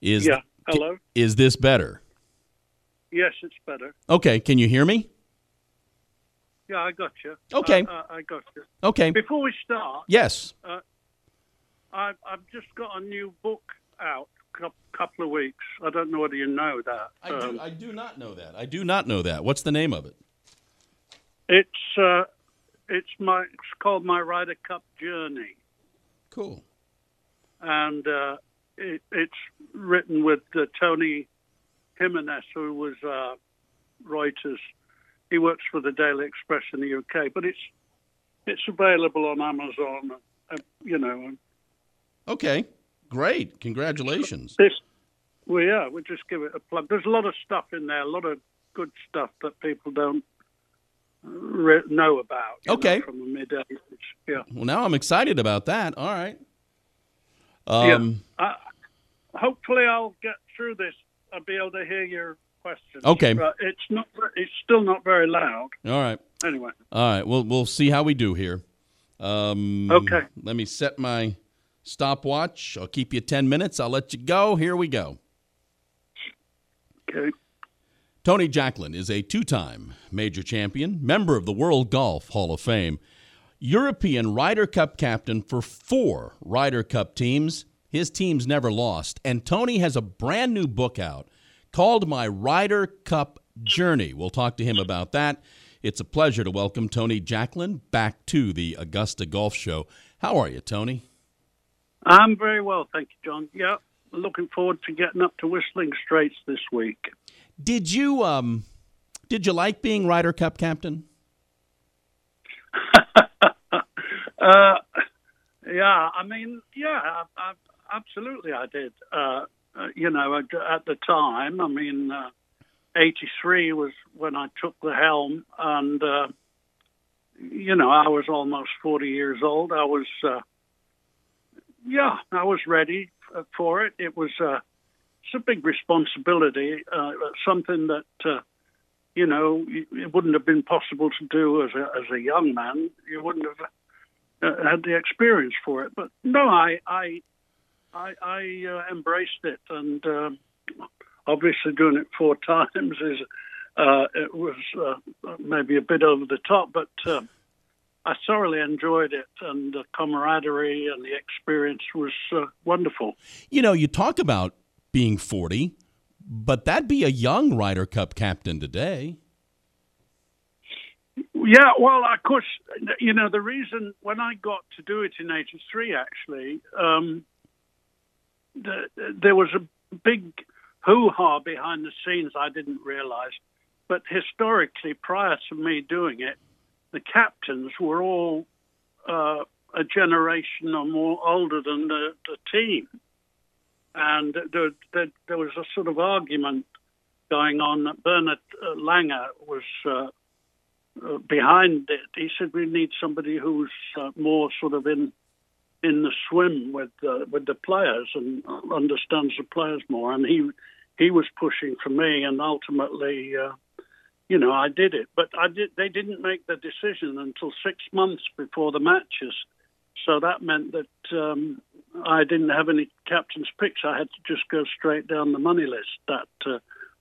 Is Yeah. Hello. is this better? Yes, it's better. Okay, can you hear me? Yeah, I got you. Okay. Uh, uh, I got you. Okay. Before we start, Yes. I've, I've just got a new book out. A couple of weeks. I don't know whether you know that. I do, Um, I do not know that. I do not know that. What's the name of it? it's uh, it's my it's called my Ryder Cup Journey, Cool. and uh, it, it's written with uh, Tony Jimenez, who was uh, Reuters. He works for the Daily Express in the UK, but it's it's available on Amazon. Uh, you know, Okay. Great. Congratulations. This, well, yeah, we just give it a plug. There's a lot of stuff in there, a lot of good stuff that people don't re- know about. you know, Okay. from the mid '80s, yeah. Well, now I'm excited about that. All right. Um, I, hopefully, I'll get through this. I'll be able to hear your questions. Okay. but it's not. It's still not very loud. All right. Anyway, All right. Well, we'll see how we do here. Um, Okay. Let me set my stopwatch. I'll keep you 10 minutes. I'll let you go. Here we go. okay. Tony Jacklin is a two time major champion, member of the World Golf Hall of Fame, European Ryder Cup captain for four Ryder Cup teams. His teams never lost. And Tony has a brand new book out called My Ryder Cup Journey. We'll talk to him about that. It's a pleasure to welcome Tony Jacklin back to the Augusta Golf Show. How are you, Tony? I'm very well, thank you, John. Yeah, looking forward to getting up to Whistling Straits this week. Did you um did you like being Ryder Cup captain? Uh, yeah, I mean, yeah, I, I, absolutely, I did. Uh, uh, you know, at, the time, I mean, uh, '83 was when I took the helm, and uh, you know, I was almost 40 years old. I was, uh, yeah, I was ready for it. It was uh, it's a big responsibility, uh, something that. Uh, you know, it wouldn't have been possible to do as a as a young man. You wouldn't have uh, had the experience for it. But no, I I I, I uh, embraced it, and um obviously doing it four times is uh, it was uh, maybe a bit over the top, but uh, I thoroughly enjoyed it, and the camaraderie and the experience was uh, wonderful. You know, you talk about being 40, but that'd be a young Ryder Cup captain today. Yeah, well, of course, you know the reason when I got to do it in '83, actually, um, the, there was a big hoo-ha behind the scenes I didn't realize. But historically, prior to me doing it, the captains were all uh, a generation or more older than the, the team, and there, there, there was a sort of argument going on that Bernard uh, Langer was. Uh, uh, behind it. He said we need somebody who's uh, more sort of in in the swim with uh, with the players and understands the players more. And he he was pushing for me, and ultimately, uh, you know, I did it. But I did. They didn't make the decision until six months before the matches. So that meant that um, I didn't have any captain's picks. I had to just go straight down the money list that uh,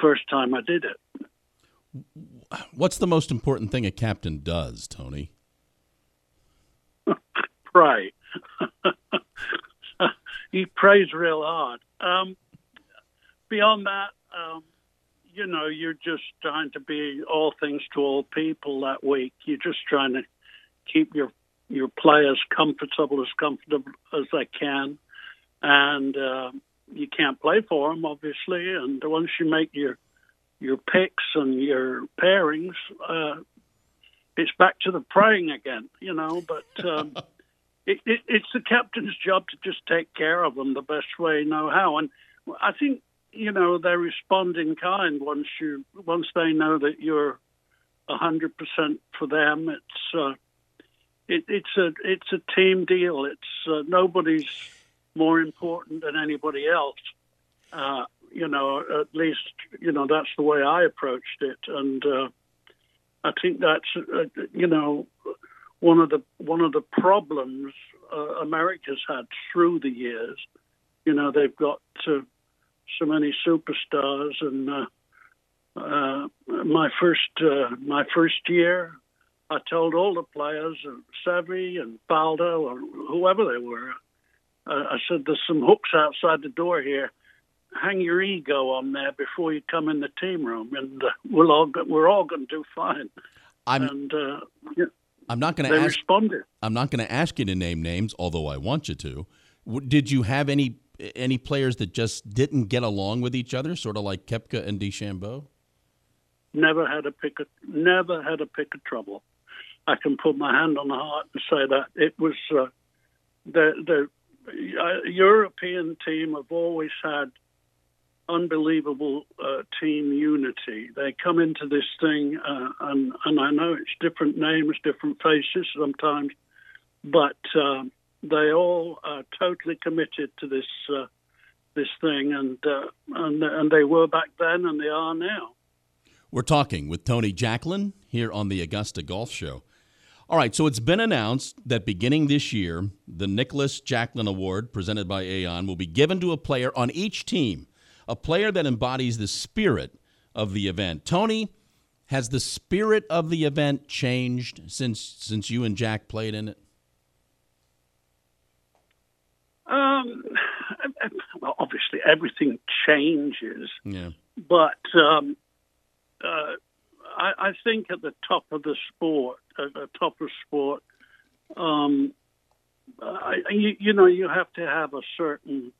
first time I did it. What's the most important thing a captain does, Tony? pray. he prays real hard. Um, beyond that, um, you know, you're just trying to be all things to all people that week. You're just trying to keep your your players comfortable as comfortable as they can, and uh, you can't play for them, obviously. And once you make your your picks and your pairings, uh, it's back to the praying again, you know. But um, it, it, it's the captain's job to just take care of them the best way you know how. And I think you know they respond in kind once you once they know that you're a hundred percent for them. It's uh, it, it's a it's a team deal. It's uh, nobody's more important than anybody else. Uh, you know, at least you know that's the way I approached it, and uh, I think that's uh, you know one of the one of the problems uh, America's had through the years. You know, they've got uh, so many superstars. And uh, uh, my first my first year, I told all the players, Seve and Faldo or whoever they were, I said, "There's some hooks outside the door here. Hang your ego on there before you come in the team room, and uh, we'll all go, we're all going to do fine." I'm, and uh, yeah, I'm not going to ask. responded. I'm not going to ask you to name names, although I want you to. Did you have any any players that just didn't get along with each other, sort of like Koepka and DeChambeau? Never had a pick of never had a pick of trouble. I can put my hand on the heart and say that it was uh, the the uh, European team have always had unbelievable uh, team unity. They come into this thing, uh, and and I know it's different names, different faces sometimes, but um, they all are totally committed to this uh, this thing, and uh, and and they were back then, and they are now. We're talking with Tony Jacklin here on the Augusta Golf Show. All right, so it's been announced that beginning this year, the Nicklaus Jacklin Award presented by Aon will be given to a player on each team, a player that embodies the spirit of the event. Tony, has the spirit of the event changed since since you and Jack played in it? Um, well, obviously everything changes, Yeah. but um, uh, I, I think at the top of the sport, at the top of sport, um, I, you, you know, you have to have a certain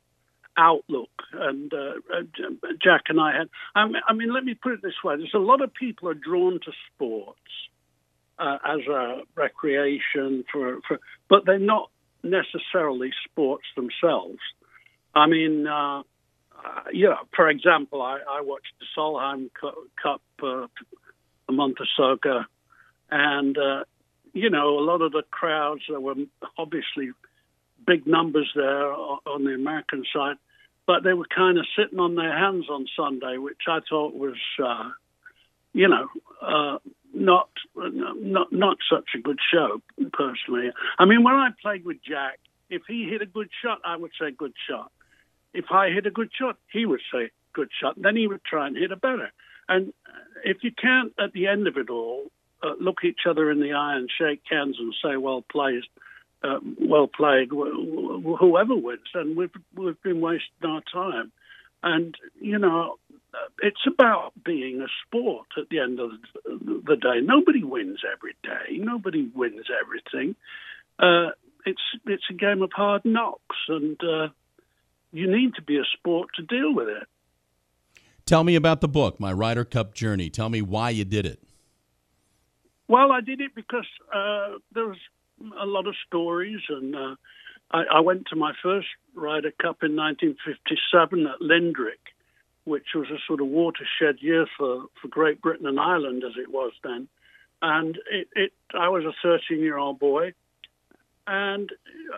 outlook. And uh, uh, Jack and I had. I mean, let me put it this way: there's a lot of people are drawn to sports uh, as a recreation for, for, but they're not necessarily sports themselves. I mean, uh, uh, yeah. For example, I, I watched the Solheim Cup uh, a month or so ago, and you know, a lot of the crowds there were obviously big numbers there on the American side, but they were kind of sitting on their hands on Sunday, which I thought was, uh, you know, uh, not not not such a good show personally. I mean, when I played with Jack, if he hit a good shot, I would say good shot. If I hit a good shot, he would say good shot. Then he would try and hit a better. And if you can't, at the end of it all, uh, look each other in the eye and shake hands and say, "Well played, uh, well played," wh- wh- whoever wins, then we've we've been wasting our time. And you know, it's about being a sport. At the end of the day, nobody wins every day. Nobody wins everything. Uh, it's it's a game of hard knocks, and uh, you need to be a sport to deal with it. Tell me about the book, My Ryder Cup Journey. Tell me why you did it. Well, I did it because uh, there was a lot of stories, and uh, I, I went to my first Ryder Cup in 1957 at Lindrick, which was a sort of watershed year for, for Great Britain and Ireland as it was then. And it, it I was a 13 year old boy, and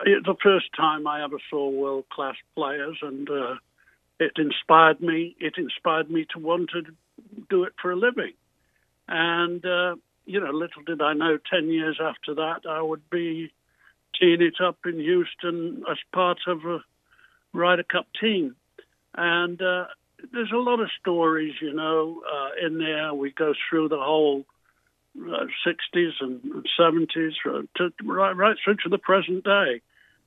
it's the first time I ever saw world class players, and uh, it inspired me. It inspired me to want to do it for a living, and. Uh, you know, little did I know 10 years after that I would be teeing it up in Houston as part of a Ryder Cup team. And uh, there's a lot of stories, you know, uh, in there. We go through the whole uh, 60s and 70s uh, to, right, right through to the present day.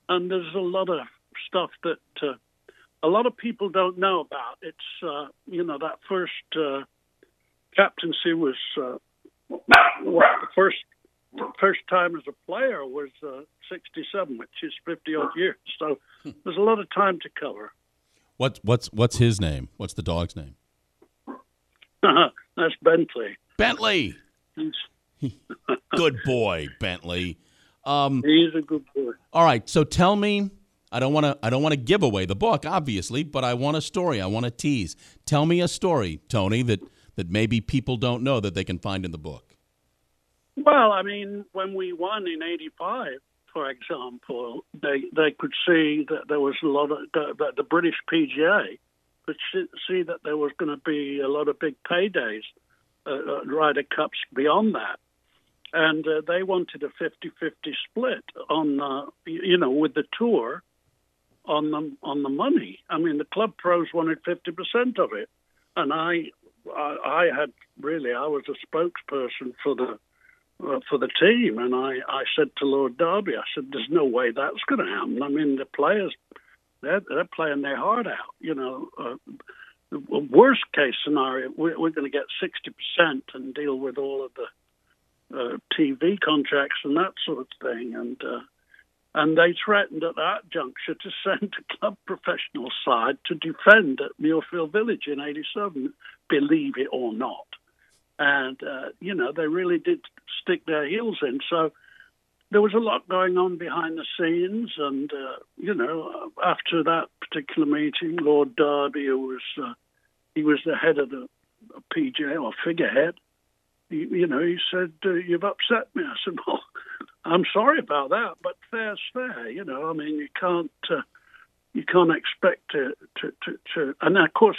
And there's a lot of stuff that uh, a lot of people don't know about. It's, uh, you know, that first uh, captaincy was uh, first first time as a player was uh, 67, which is 50 odd years. So there's a lot of time to cover. What's what's what's his name? What's the dog's name? That's Bentley. Bentley. He's, Good boy, Bentley. Um, he's a good boy. all right, so tell me. I don't want to. I don't want to give away the book, obviously, but I want a story. I want to tease. Tell me a story, Tony, that that maybe people don't know that they can find in the book. Well, I mean, when we won in '85, for example, they they could see that there was a lot of that the British PGA could see that there was going to be a lot of big paydays, uh, Ryder Cups beyond that, and uh, they wanted a 50-50 split on uh, you know with the tour. on the on the money. I mean, the club pros wanted fifty percent of it, and I, I, I had really I was a spokesperson for the uh, for the team, and I, I said to Lord Derby, I said, "There's no way that's going to happen. I mean, the players they're they're playing their heart out. You know, uh, the worst case scenario, we're, we're going to get sixty percent and deal with all of the uh, TV contracts and that sort of thing, and." Uh, and they threatened at that juncture to send a club professional side to defend at Muirfield Village in '87, believe it or not. And uh, you know they really did stick their heels in. So there was a lot going on behind the scenes, and uh, you know after that particular meeting, Lord Derby, who was uh, he was the head of the PGA or figurehead, he, you know he said, uh, "You've upset me." I said, "Well." I'm sorry about that, but fair's fair. You know, I mean, you can't uh, you can't expect to, to, to, to, and of course,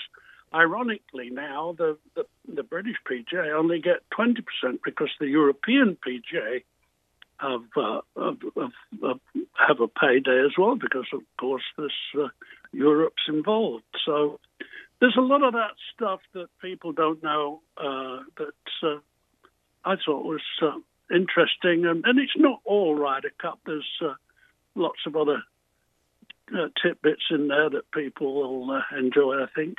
ironically now the, the, the British PGA only get 20% because the European PGA have, uh, have, have, have, a payday as well because of course this uh, Europe's involved. So there's a lot of that stuff that people don't know uh, that uh, I thought was uh, interesting, and, and it's not all Ryder Cup. There's uh, lots of other uh, tidbits in there that people will uh, enjoy, I think.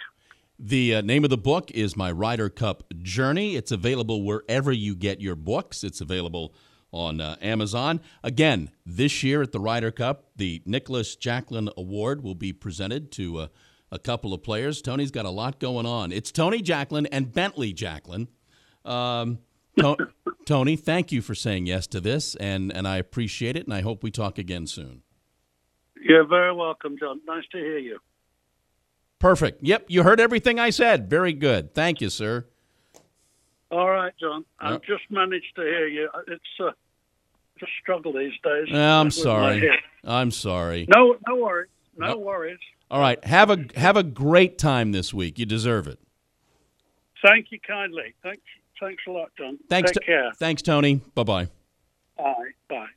The uh, name of the book is My Ryder Cup Journey. It's available wherever you get your books. It's available on uh, Amazon. Again, this year at the Ryder Cup, the Nicklaus Jacklin Award will be presented to uh, a couple of players. Tony's got a lot going on. It's Tony Jacklin and Bentley Jacklin. Um, Tony, thank you for saying yes to this, and, and I appreciate it, and I hope we talk again soon. You're very welcome, John. Nice to hear you. Perfect. Yep, you heard everything I said. Very good. Thank you, sir. All right, John. I've just managed to hear you. It's uh, a struggle these days. I'm sorry. I'm sorry. No, no worries. No, no worries. All right. Have a have a great time this week. You deserve it. Thank you kindly. Thanks. Thanks a lot, John. Thanks. Take care. Thanks, Tony. Bye-bye. Bye. Bye.